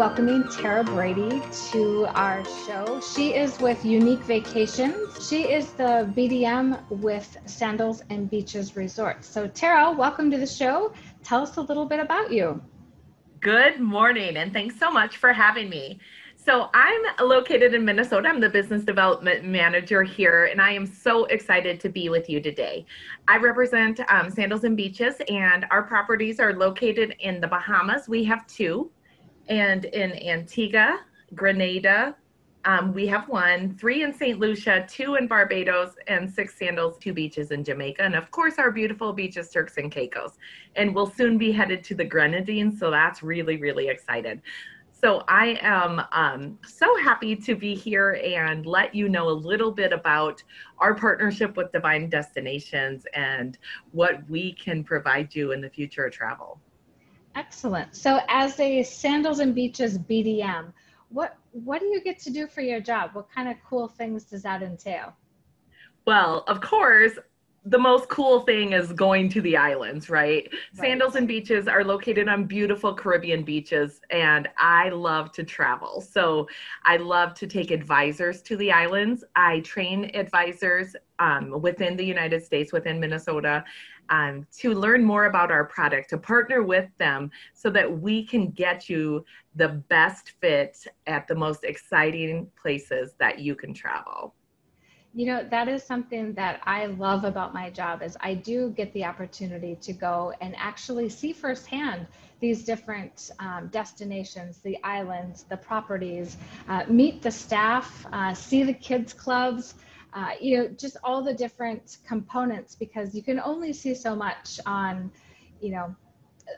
welcoming Tara Brady to our show. She is with Unique Vacations. She is the BDM with Sandals and Beaches Resort. So, Tara, welcome to the show. Tell us a little bit about you. Good morning, and thanks so much for having me. So, I'm located in Minnesota. I'm the business development manager here, and I am so excited to be with you today. I represent um, Sandals and Beaches, and our properties are located in the Bahamas. We have two and in Antigua, Grenada, um, we have one, three in St. Lucia, two in Barbados, and six sandals, two beaches in Jamaica. And of course, our beautiful beaches, Turks and Caicos. And we'll soon be headed to the Grenadines. So that's really, really excited. So I am um, so happy to be here and let you know a little bit about our partnership with Divine Destinations and what we can provide you in the future of travel. Excellent. So, as a Sandals and Beaches BDM, what what do you get to do for your job? What kind of cool things does that entail? Well, of course, the most cool thing is going to the islands, right? right? Sandals and beaches are located on beautiful Caribbean beaches, and I love to travel. So I love to take advisors to the islands. I train advisors um, within the United States, within Minnesota, um, to learn more about our product, to partner with them so that we can get you the best fit at the most exciting places that you can travel. You know that is something that i love about my job is i do get the opportunity to go and actually see firsthand these different um, destinations the islands the properties uh, meet the staff uh, see the kids clubs uh, you know just all the different components because you can only see so much on you know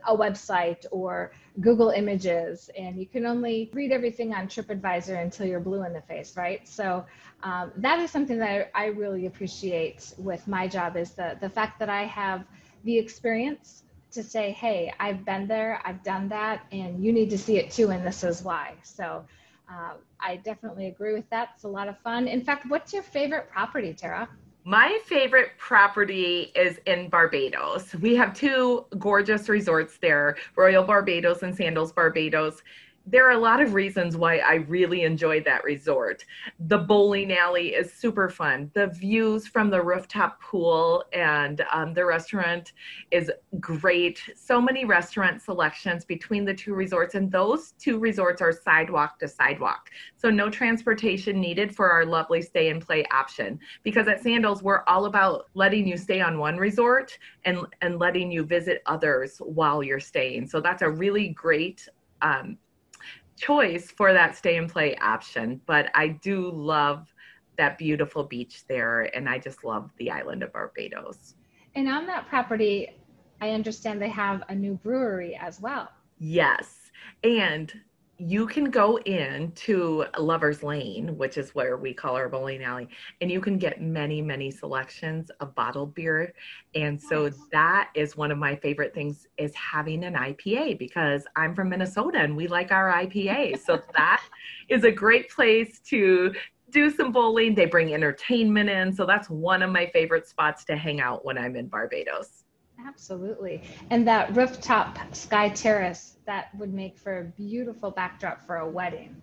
a website or Google Images, and you can only read everything on TripAdvisor until you're blue in the face, right? So um, that is something that I, I really appreciate with my job is the the fact that I have the experience to say, hey, I've been there, I've done that, and you need to see it too, and this is why. So uh, I definitely agree with that. It's a lot of fun. In fact, what's your favorite property, Tara? My favorite property is in Barbados. We have two gorgeous resorts there Royal Barbados and Sandals Barbados there are a lot of reasons why I really enjoyed that resort. The bowling alley is super fun. The views from the rooftop pool and um, the restaurant is great. So many restaurant selections between the two resorts, and those two resorts are sidewalk to sidewalk. So, no transportation needed for our lovely stay and play option. Because at Sandals, we're all about letting you stay on one resort and, and letting you visit others while you're staying. So, that's a really great um, choice for that stay and play option. But I do love that beautiful beach there, and I just love the island of Barbados. And on that property, I understand they have a new brewery as well. Yes. And you can go in to Lover's Lane, which is where we call our bowling alley, and you can get many, many selections of bottled beer. And so that is one of my favorite things is having an IPA because I'm from Minnesota and we like our IPA. so that is a great place to do some bowling. They bring entertainment in. So that's one of my favorite spots to hang out when I'm in Barbados. Absolutely. And that rooftop sky terrace, that would make for a beautiful backdrop for a wedding.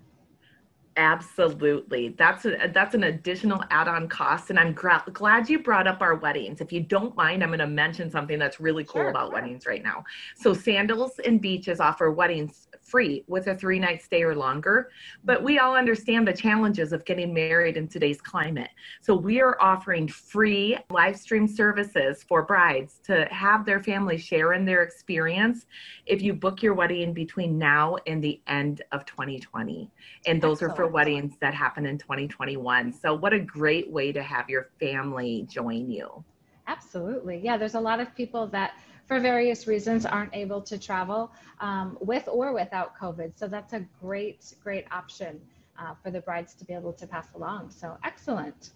Absolutely. That's a, that's an additional add-on cost and I'm gra- glad you brought up our weddings. If you don't mind, I'm going to mention something that's really cool sure, about sure. weddings right now. So Sandals and Beaches offer weddings free with a three night stay or longer. But we all understand the challenges of getting married in today's climate. So we are offering free live stream services for brides to have their family share in their experience if you book your wedding between now and the end of 2020. And those Excellent. are for weddings that happen in 2021. So what a great way to have your family join you. Absolutely. Yeah, there's a lot of people that for various reasons aren't able to travel um, with or without COVID. So that's a great, great option uh, for the brides to be able to pass along. So excellent.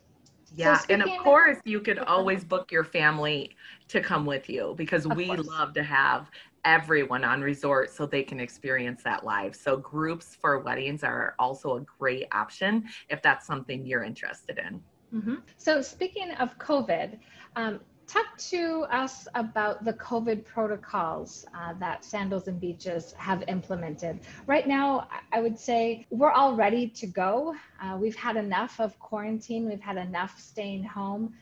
Yeah, so and of course, you could always book your family to come with you because we course. love to have everyone on resort so they can experience that live. So, groups for weddings are also a great option if that's something you're interested in. Mm-hmm. So, speaking of COVID, um, talk to us about the COVID protocols uh, that Sandals and Beaches have implemented. Right now, I would say we're all ready to go. Uh, we've had enough of quarantine, we've had enough staying home.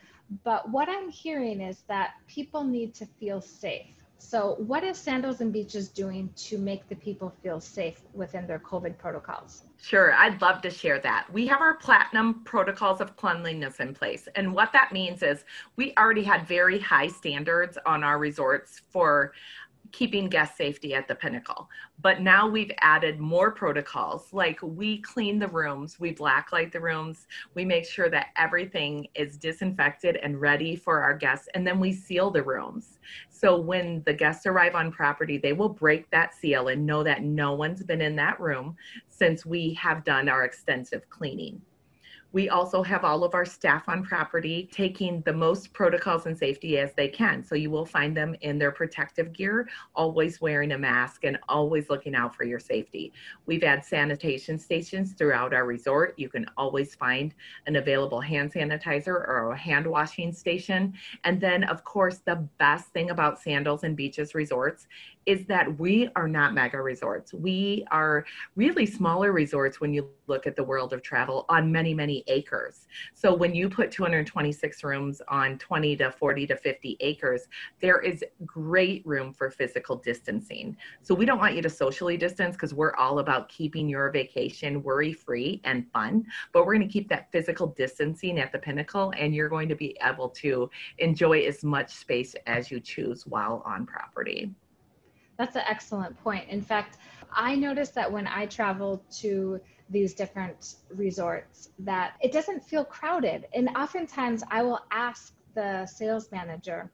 But what I'm hearing is that people need to feel safe. So, what is Sandals and Beaches doing to make the people feel safe within their COVID protocols? Sure, I'd love to share that. We have our platinum protocols of cleanliness in place. And what that means is we already had very high standards on our resorts for keeping guest safety at the pinnacle. But now we've added more protocols like we clean the rooms, we blacklight the rooms, we make sure that everything is disinfected and ready for our guests, and then we seal the rooms. So when the guests arrive on property, they will break that seal and know that no one's been in that room since we have done our extensive cleaning. We also have all of our staff on property taking the most protocols and safety as they can. So you will find them in their protective gear, always wearing a mask and always looking out for your safety. We've had sanitation stations throughout our resort. You can always find an available hand sanitizer or a hand washing station. And then, of course, the best thing about Sandals and Beaches resorts is that we are not mega resorts. We are really smaller resorts when you look at the world of travel on many, many acres. So when you put 226 rooms on 20 to 40 to 50 acres, there is great room for physical distancing. So we don't want you to socially distance because we're all about keeping your vacation worry free and fun, but we're going to keep that physical distancing at the pinnacle and you're going to be able to enjoy as much space as you choose while on property. That's an excellent point. In fact, I noticed that when I travel to these different resorts that it doesn't feel crowded. And oftentimes I will ask the sales manager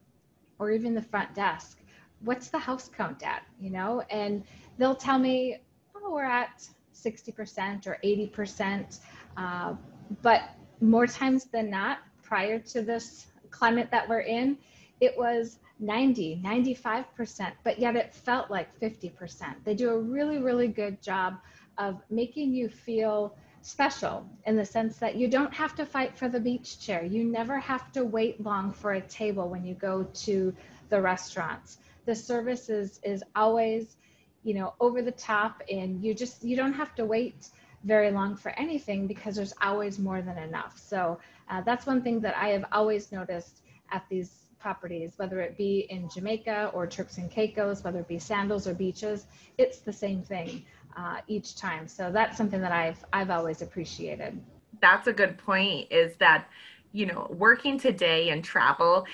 or even the front desk, what's the house count at? You know, and they'll tell me, oh, we're at 60% or 80%. Uh, but more times than not, prior to this climate that we're in, it was 90, 95%, but yet it felt like 50%. They do a really, really good job of making you feel special in the sense that you don't have to fight for the beach chair. You never have to wait long for a table when you go to the restaurants. The service is, is always, you know, over the top and you just, you don't have to wait very long for anything because there's always more than enough. So uh, that's one thing that I have always noticed at these properties, whether it be in Jamaica or Turks and Caicos, whether it be sandals or beaches, it's the same thing uh, each time. So that's something that I've I've always appreciated. That's a good point. Is that you know working today and travel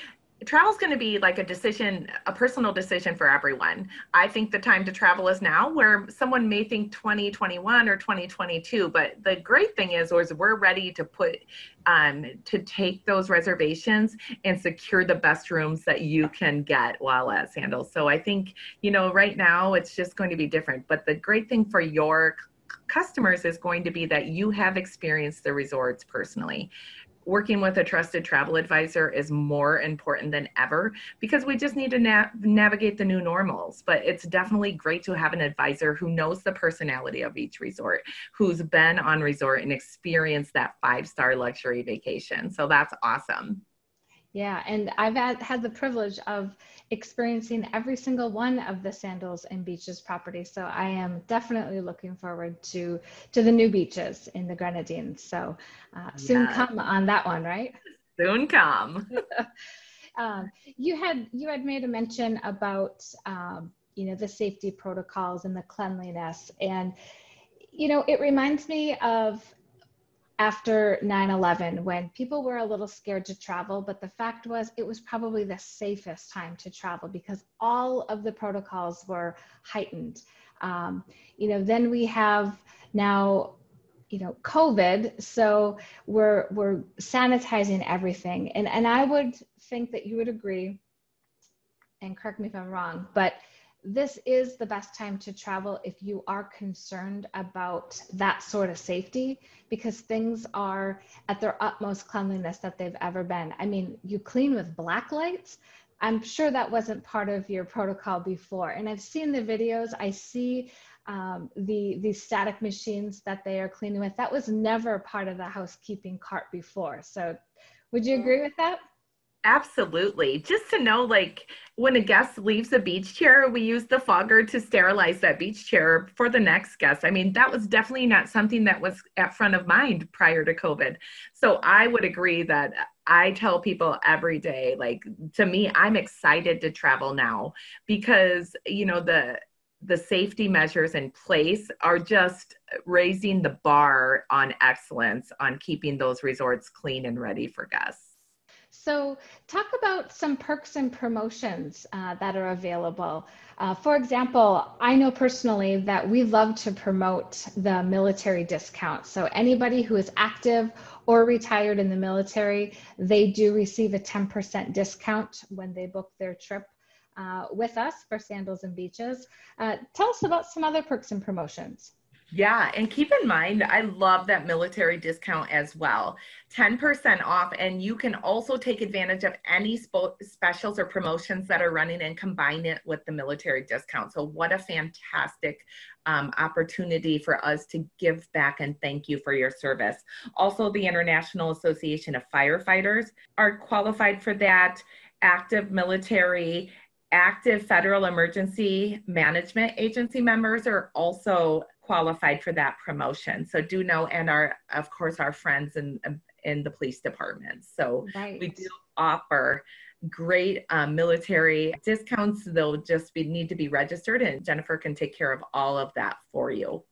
travel is going to be like a decision, a personal decision for everyone. I think the time to travel is now, where someone may think 2021 or 2022. But the great thing is, is we're ready to put, um, to take those reservations and secure the best rooms that you can get while at Sandals. So I think, you know, right now it's just going to be different. But the great thing for your customers is going to be that you have experienced the resorts personally working with a trusted travel advisor is more important than ever because we just need to na- navigate the new normals. But it's definitely great to have an advisor who knows the personality of each resort, who's been on resort and experienced that five star luxury vacation. So that's awesome. Yeah, and I've had, had the privilege of experiencing every single one of the Sandals and Beaches properties. So I am definitely looking forward to to the new beaches in the Grenadines. So uh, soon yeah. come on that one, right? Soon come. um, you had you had made a mention about um, you know the safety protocols and the cleanliness, and you know it reminds me of after 9-11 when people were a little scared to travel but the fact was it was probably the safest time to travel because all of the protocols were heightened. Um, you know then we have now you know covid so we're we're sanitizing everything. And and i would think that you would agree and correct me if i'm wrong but this is the best time to travel if you are concerned about that sort of safety because things are at their utmost cleanliness that they've ever been. I mean, you clean with black lights. I'm sure that wasn't part of your protocol before. And I've seen the videos. I see um, the the static machines that they are cleaning with. That was never part of the housekeeping cart before. So, would you agree with that? Absolutely. Just to know, like, when a guest leaves a beach chair, we use the fogger to sterilize that beach chair for the next guest. I mean, that was definitely not something that was at front of mind prior to COVID. So I would agree that I tell people every day, like, to me, I'm excited to travel now because, you know, the, the safety measures in place are just raising the bar on excellence on keeping those resorts clean and ready for guests. So, talk about some perks and promotions uh, that are available. Uh, for example, I know personally that we love to promote the military discount. So, anybody who is active or retired in the military, they do receive a 10% discount when they book their trip uh, with us for Sandals and Beaches. Uh, tell us about some other perks and promotions. Yeah, and keep in mind, I love that military discount as well. 10% off, and you can also take advantage of any spo- specials or promotions that are running and combine it with the military discount. So, what a fantastic um, opportunity for us to give back and thank you for your service. Also, the International Association of Firefighters are qualified for that, active military active federal emergency management agency members are also qualified for that promotion. So do know, and our, of course, our friends in, in the police department. So right. we do offer great um, military discounts. They'll just be, need to be registered and Jennifer can take care of all of that for you.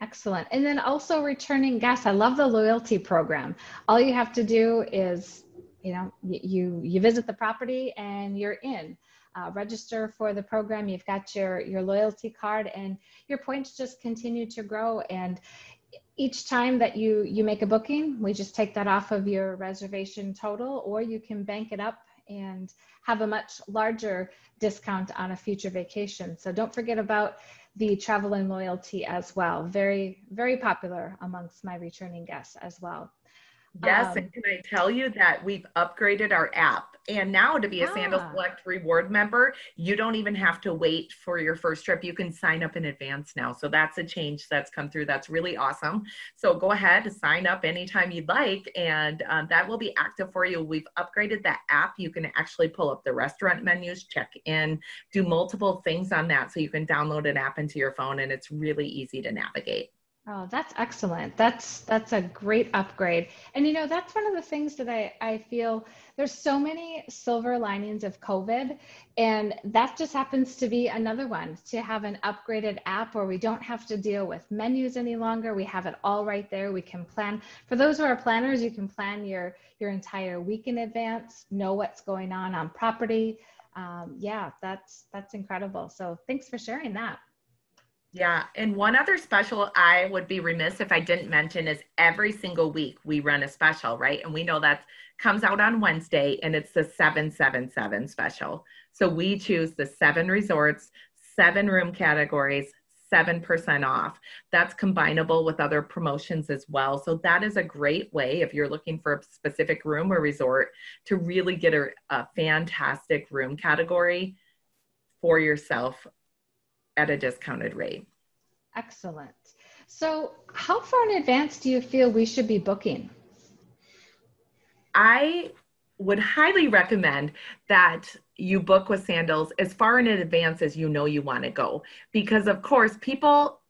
Excellent. And then also returning guests. I love the loyalty program. All you have to do is, you know, you you visit the property and you're in uh, register for the program. You've got your, your loyalty card and your points just continue to grow. And each time that you, you make a booking, we just take that off of your reservation total, or you can bank it up and have a much larger discount on a future vacation. So don't forget about the travel and loyalty as well. Very, very popular amongst my returning guests as well. Yes, um, and can I tell you that we've upgraded our app and now to be a ah. Sandals Select reward member, you don't even have to wait for your first trip. You can sign up in advance now. So that's a change that's come through. That's really awesome. So go ahead, sign up anytime you'd like, and um, that will be active for you. We've upgraded that app. You can actually pull up the restaurant menus, check in, do multiple things on that. So you can download an app into your phone, and it's really easy to navigate. Oh, that's excellent. That's that's a great upgrade. And you know, that's one of the things that I, I feel there's so many silver linings of COVID. And that just happens to be another one to have an upgraded app where we don't have to deal with menus any longer. We have it all right there. We can plan for those who are planners, you can plan your your entire week in advance, know what's going on on property. Um, yeah, that's that's incredible. So thanks for sharing that. Yeah. And one other special I would be remiss if I didn't mention is every single week we run a special, right? And we know that comes out on Wednesday and it's the 777 special. So we choose the seven resorts, seven room categories, 7% off. That's combinable with other promotions as well. So that is a great way if you're looking for a specific room or resort to really get a, a fantastic room category for yourself at a discounted rate. Excellent. So, how far in advance do you feel we should be booking? I would highly recommend that you book with sandals as far in advance as you know you want to go because of course people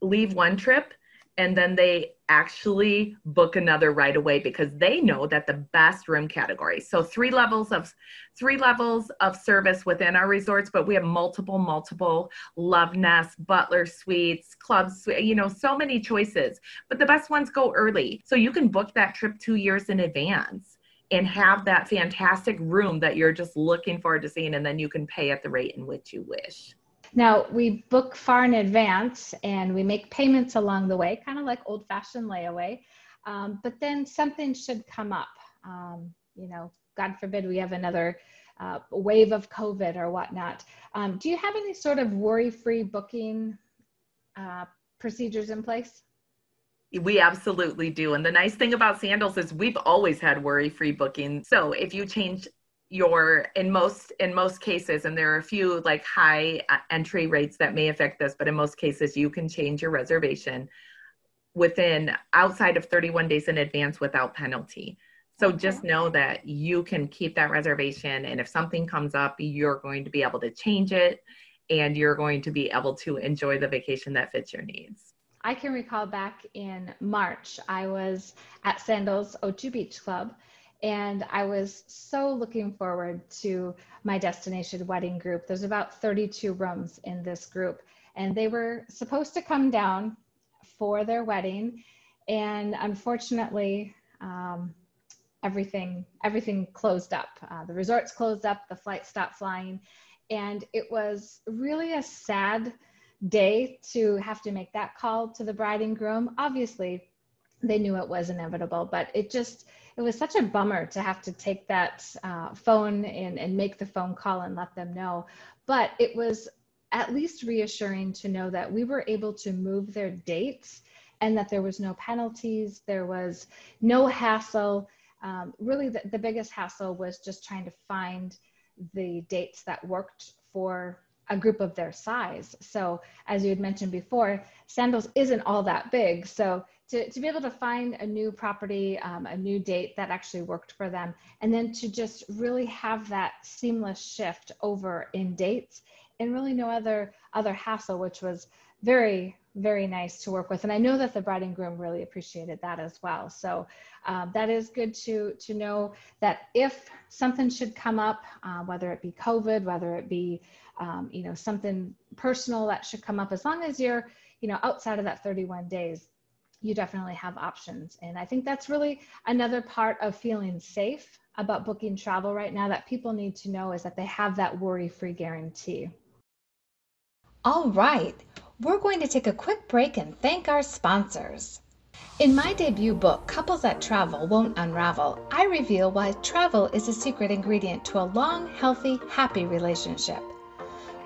leave one trip and then they actually book another right away because they know that the best room category. So three levels of three levels of service within our resorts but we have multiple multiple love nest butler suites clubs you know so many choices but the best ones go early. So you can book that trip two years in advance and have that fantastic room that you're just looking forward to seeing and then you can pay at the rate in which you wish now, we book far in advance and we make payments along the way, kind of like old fashioned layaway. Um, but then something should come up. Um, you know, God forbid we have another uh, wave of COVID or whatnot. Um, do you have any sort of worry free booking uh, procedures in place? We absolutely do. And the nice thing about Sandals is we've always had worry free booking. So if you change your in most in most cases and there are a few like high uh, entry rates that may affect this but in most cases you can change your reservation within outside of 31 days in advance without penalty So just know that you can keep that reservation. And if something comes up, you're going to be able to change it and you're going to be able to enjoy the vacation that fits your needs. I can recall back in March, I was at Sandals Ochi Beach Club and I was so looking forward to my destination wedding group. There's about 32 rooms in this group, and they were supposed to come down for their wedding. And unfortunately, um, everything everything closed up. Uh, the resorts closed up. The flight stopped flying, and it was really a sad day to have to make that call to the bride and groom. Obviously, they knew it was inevitable, but it just it was such a bummer to have to take that uh, phone and, and make the phone call and let them know. But it was at least reassuring to know that we were able to move their dates and that there was no penalties, there was no hassle. Um, really, the, the biggest hassle was just trying to find the dates that worked for a group of their size. So, as you had mentioned before, Sandals isn't all that big. So, to, to be able to find a new property, um, a new date that actually worked for them, and then to just really have that seamless shift over in dates and really no other other hassle, which was very very nice to work with. And i know that the bride and groom really appreciated that as well. So um, that is good to to know that if something should come up uh, whether it be covid whether it be um, you know something personal that should come up as long as you're you know outside of that 31 days you definitely have options. And I think that's really another part of feeling safe about booking travel right now that people need to know is that they have that worry free guarantee. All right, we're going to take a quick break and thank our sponsors. In my debut book, Couples That Travel Won't Unravel, I reveal why travel is a secret ingredient to a long, healthy, happy relationship.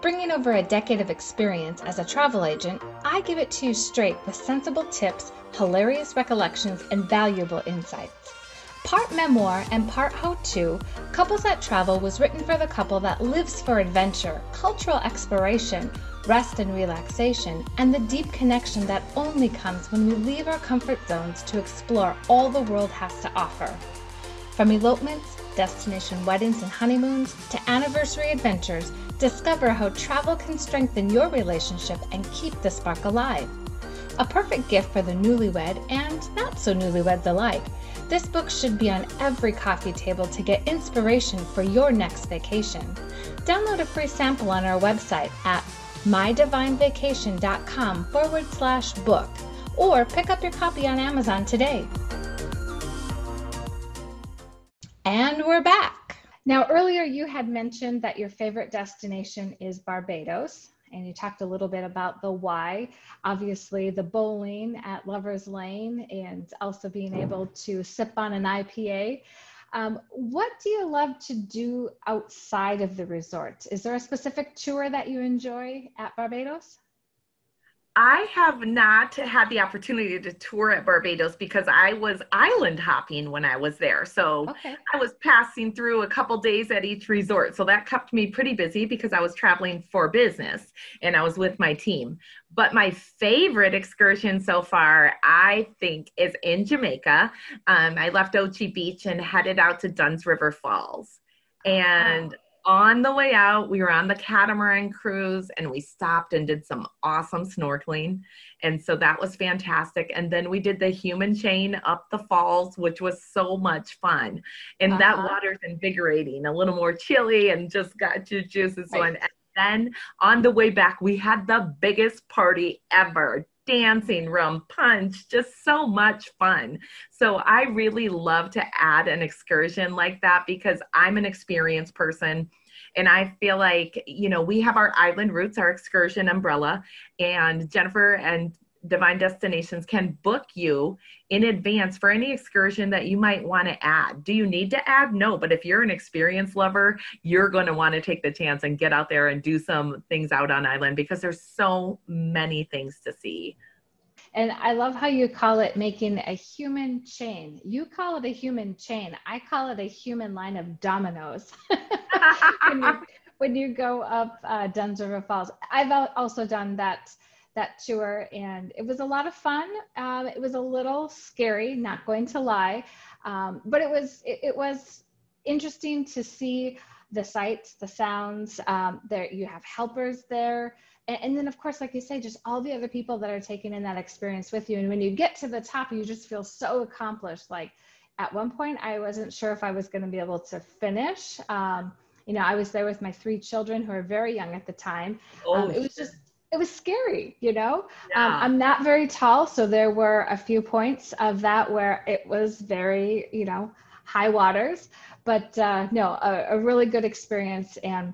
Bringing over a decade of experience as a travel agent, I give it to you straight with sensible tips, hilarious recollections, and valuable insights. Part memoir and part how to, Couples That Travel was written for the couple that lives for adventure, cultural exploration, rest and relaxation, and the deep connection that only comes when we leave our comfort zones to explore all the world has to offer. From elopements, destination weddings and honeymoons, to anniversary adventures, Discover how travel can strengthen your relationship and keep the spark alive. A perfect gift for the newlywed and not so newlyweds alike. This book should be on every coffee table to get inspiration for your next vacation. Download a free sample on our website at mydivinevacation.com forward slash book or pick up your copy on Amazon today. And we're back. Now, earlier you had mentioned that your favorite destination is Barbados, and you talked a little bit about the why. Obviously, the bowling at Lover's Lane, and also being able to sip on an IPA. Um, what do you love to do outside of the resort? Is there a specific tour that you enjoy at Barbados? I have not had the opportunity to tour at Barbados because I was island hopping when I was there. So okay. I was passing through a couple days at each resort. So that kept me pretty busy because I was traveling for business and I was with my team. But my favorite excursion so far, I think, is in Jamaica. Um, I left Ochi Beach and headed out to Dunn's River Falls. And wow on the way out, we were on the catamaran cruise and we stopped and did some awesome snorkeling. And so that was fantastic. And then we did the human chain up the falls, which was so much fun. And uh-huh. that water's invigorating, a little more chilly and just got your juices right. And then on the way back, we had the biggest party ever dancing room, punch, just so much fun. So I really love to add an excursion like that because I'm an experienced person. And I feel like, you know, we have our island roots, our excursion umbrella, and Jennifer and Divine Destinations can book you in advance for any excursion that you might want to add. Do you need to add? No, but if you're an experience lover, you're going to want to take the chance and get out there and do some things out on island because there's so many things to see. And I love how you call it making a human chain. You call it a human chain. I call it a human line of dominoes. when, you, when, you, go up uh, Dunn's River Falls, I've also done that that tour and it was a lot of fun. Um, it was a little scary, not going to lie. Um, but it was it, it, was interesting to see the sights, the sounds. Um, there you have helpers there. And, and then of course, like you say, just all the other people that are taking in that experience with you. And when you get to the top, you just feel so accomplished. Like at one point, I wasn't sure if I was going to be able to finish. Um, you know, I was there with my three children who are very young at the time. Oh, um, it was just it was scary, you know. Um, yeah. Um, I'm not very tall, so there were a few points of that where it was very, you know, high waters. But uh, no, a, a really good experience, and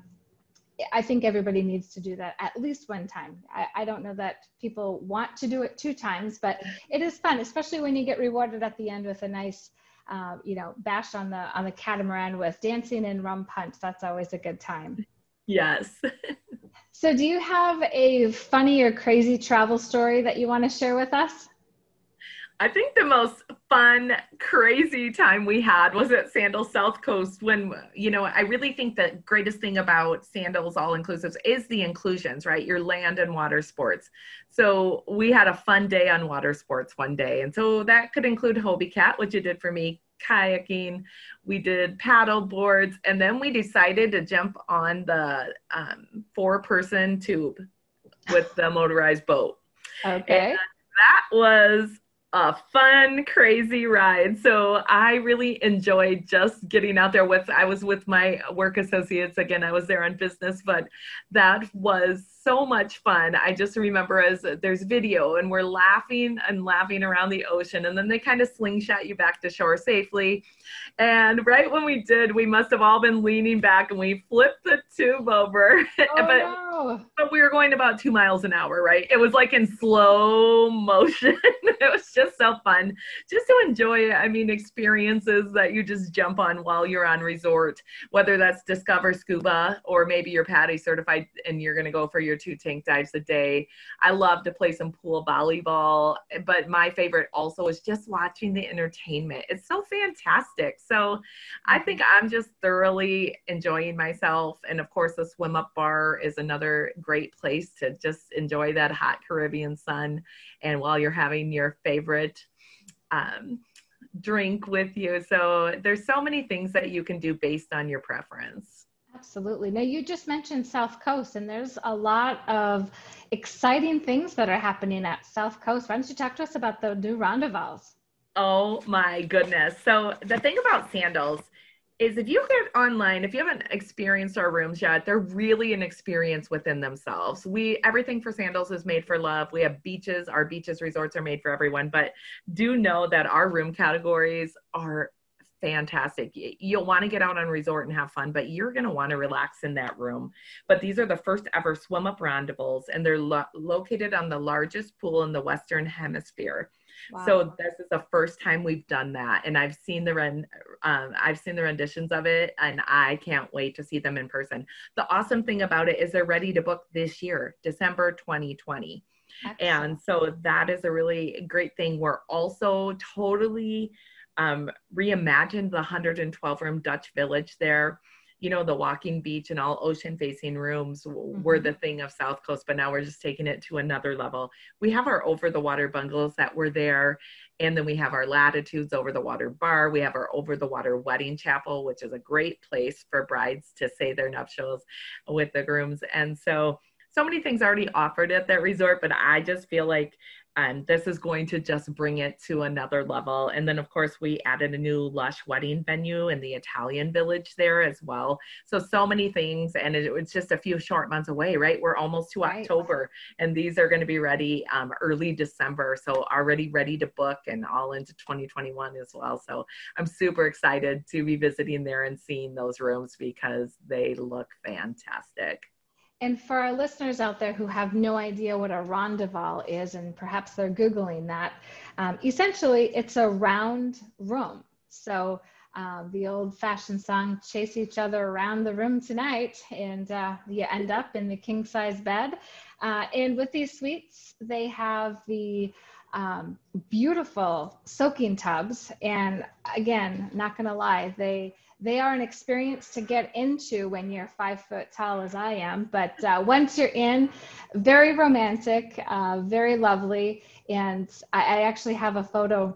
I think everybody needs to do that at least one time. I, I, don't know that people want to do it two times, but it is fun, especially when you get rewarded at the end with a nice, uh, you know, bash on the on the catamaran with dancing and rum punch. That's always a good time. Yes. So, do you have a funny or crazy travel story that you want to share with us? I think the most fun, crazy time we had was at Sandals South Coast when, you know, I really think the greatest thing about Sandals All Inclusives is the inclusions, right? Your land and water sports. So we had a fun day on water sports one day. And so that could include Hobie Cat, which you did for me, kayaking, we did paddle boards, and then we decided to jump on the um, four person tube with the motorized boat. Okay. And that was a fun, crazy ride. So I really enjoyed just getting out there with, I was with my work associates. Again, I was there on business, but that was so much fun. I just remember as there's video and we're laughing and laughing around the ocean, and then they kind of slingshot you back to shore safely. And right when we did, we must have all been leaning back and we flipped the tube over. Oh, but, no. but we were going about two miles an hour, right? It was like in slow motion. it was just so fun just to enjoy, I mean, experiences that you just jump on while you're on resort, whether that's Discover Scuba or maybe you're PADI certified and you're going to go for your two tank dives a day. I love to play some pool volleyball, but my favorite also is just watching the entertainment. It's so fantastic. So I mm-hmm. think I'm just thoroughly enjoying myself. And of course, the swim up bar is another great place to just enjoy that hot Caribbean sun. And while you're having your favorite, um, drink with you. So there's so many things that you can do based on your preference. Absolutely. Now, you just mentioned South Coast, and there's a lot of exciting things that are happening at South Coast. Why don't you talk to us about the new Rondovals? Oh my goodness. So, the thing about sandals is if you get online, if you haven't experienced our rooms yet, they're really an experience within themselves. We everything for sandals is made for love. We have beaches, our beaches resorts are made for everyone, but do know that our room categories are fantastic. You'll want to get out on resort and have fun, but you're going to want to relax in that room. But these are the first ever swim up rondovals, and they're lo- located on the largest pool in the Western Hemisphere. Wow. So this is the first time we've done that, and I've seen the run, um, I've seen the renditions of it, and I can't wait to see them in person. The awesome thing about it is they're ready to book this year, December 2020. Excellent. And so that is a really great thing. We're also totally um, reimagined the 112 room Dutch village there. You know, the walking beach and all ocean facing rooms mm-hmm. were the thing of South Coast, but now we're just taking it to another level. We have our over the water bungalows that were there, and then we have our latitudes over the water bar. We have our over the water wedding chapel, which is a great place for brides to say their nuptials with the grooms. And so, so many things already offered at that resort, but I just feel like and this is going to just bring it to another level. And then, of course, we added a new lush wedding venue in the Italian village there as well. So, so many things. And it, it's just a few short months away, right? We're almost to right. October, and these are going to be ready um, early December. So, already ready to book and all into 2021 as well. So, I'm super excited to be visiting there and seeing those rooms because they look fantastic. And for our listeners out there who have no idea what a rondoval is, and perhaps they're Googling that, um, essentially it's a round room. So uh, the old fashioned song, Chase Each Other Around the Room Tonight, and uh, you end up in the king size bed. Uh, and with these suites, they have the um, beautiful soaking tubs. And again, not going to lie, they they are an experience to get into when you're five foot tall as I am. But uh, once you're in, very romantic, uh, very lovely. And I, I, actually have a photo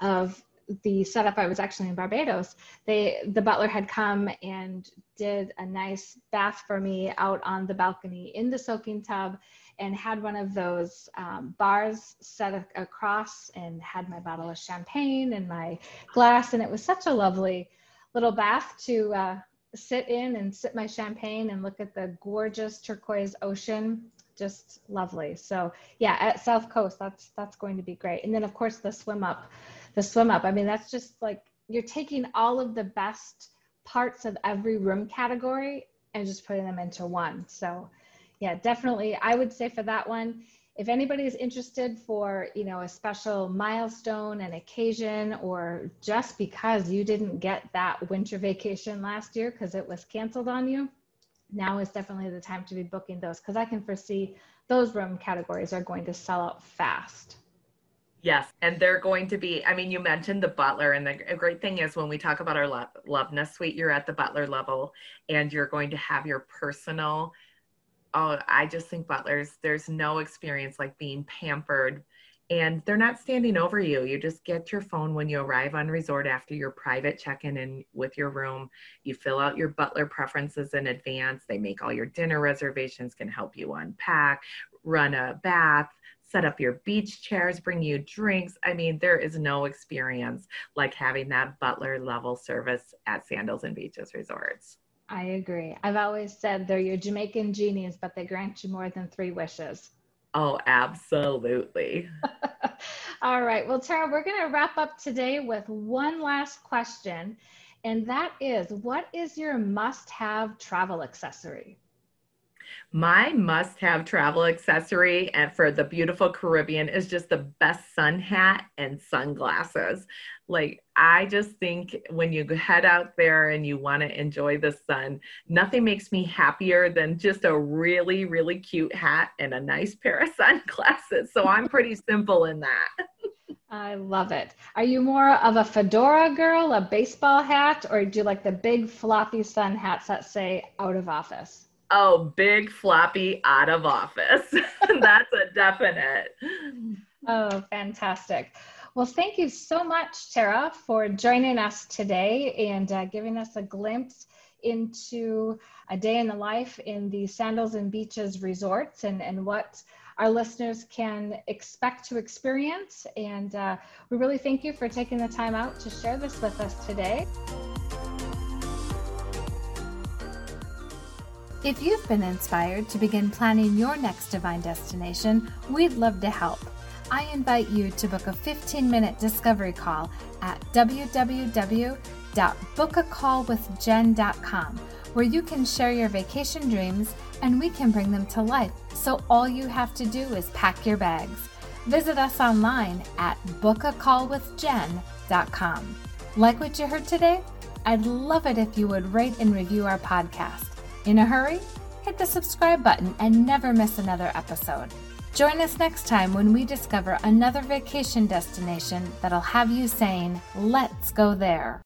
of the setup I was actually in Barbados, they the butler had come and did a nice bath for me out on the balcony in the soaking tub and had one of those um, bars set across and had my bottle of champagne and my glass and it was such a lovely little bath to uh, sit in and sip my champagne and look at the gorgeous turquoise ocean. Just lovely. So yeah at south coast that's that's going to be great. And then of course the swim up the swim up. I mean that's just like you're taking all of the best parts of every room category and just putting them into one. So yeah definitely i would say for that one if anybody is interested for you know a special milestone an occasion or just because you didn't get that winter vacation last year because it was canceled on you now is definitely the time to be booking those because i can foresee those room categories are going to sell out fast Yes, and they're going to be. I mean, you mentioned the butler, and the great thing is when we talk about our love, Loveness Suite, you're at the butler level, and you're going to have your personal oh, I just think butlers, there's no experience like being pampered and they're not standing over you. You just get your phone when you arrive on resort after your private check-in and with your room. You fill out your butler preferences in advance. They make all your dinner reservations, can help you unpack, run a bath, set up your beach chairs, bring you drinks. I mean, there is no experience like having that butler level service at Sandals and Beaches Resorts. I agree. I've always said they're your Jamaican genies, but they grant you more than three wishes. Oh, absolutely. All right. Well, Tara, we're going to wrap up today with one last question. And that is what is your must have travel accessory? My must have travel accessory and for the beautiful Caribbean is just the best sun hat and sunglasses. Like, I just think when you head out there and you want to enjoy the sun, nothing makes me happier than just a really, really cute hat and a nice pair of sunglasses. So I'm pretty simple in that. I love it. Are you more of a fedora girl, a baseball hat, or do you like the big floppy sun hats that say out of office? Oh, big floppy out of office. That's a definite. Oh, fantastic. Well, thank you so much, Tara, for joining us today and uh, giving us a glimpse into a day in the life in the Sandals and Beaches resorts and, and what our listeners can expect to experience. And uh, we really thank you for taking the time out to share this with us today. If you've been inspired to begin planning your next divine destination, we'd love to help. I invite you to book a 15 minute discovery call at www.bookacallwithjen.com, where you can share your vacation dreams and we can bring them to life. So all you have to do is pack your bags. Visit us online at bookacallwithjen.com. Like what you heard today? I'd love it if you would rate and review our podcast. In a hurry? Hit the subscribe button and never miss another episode. Join us next time when we discover another vacation destination that'll have you saying, Let's go there.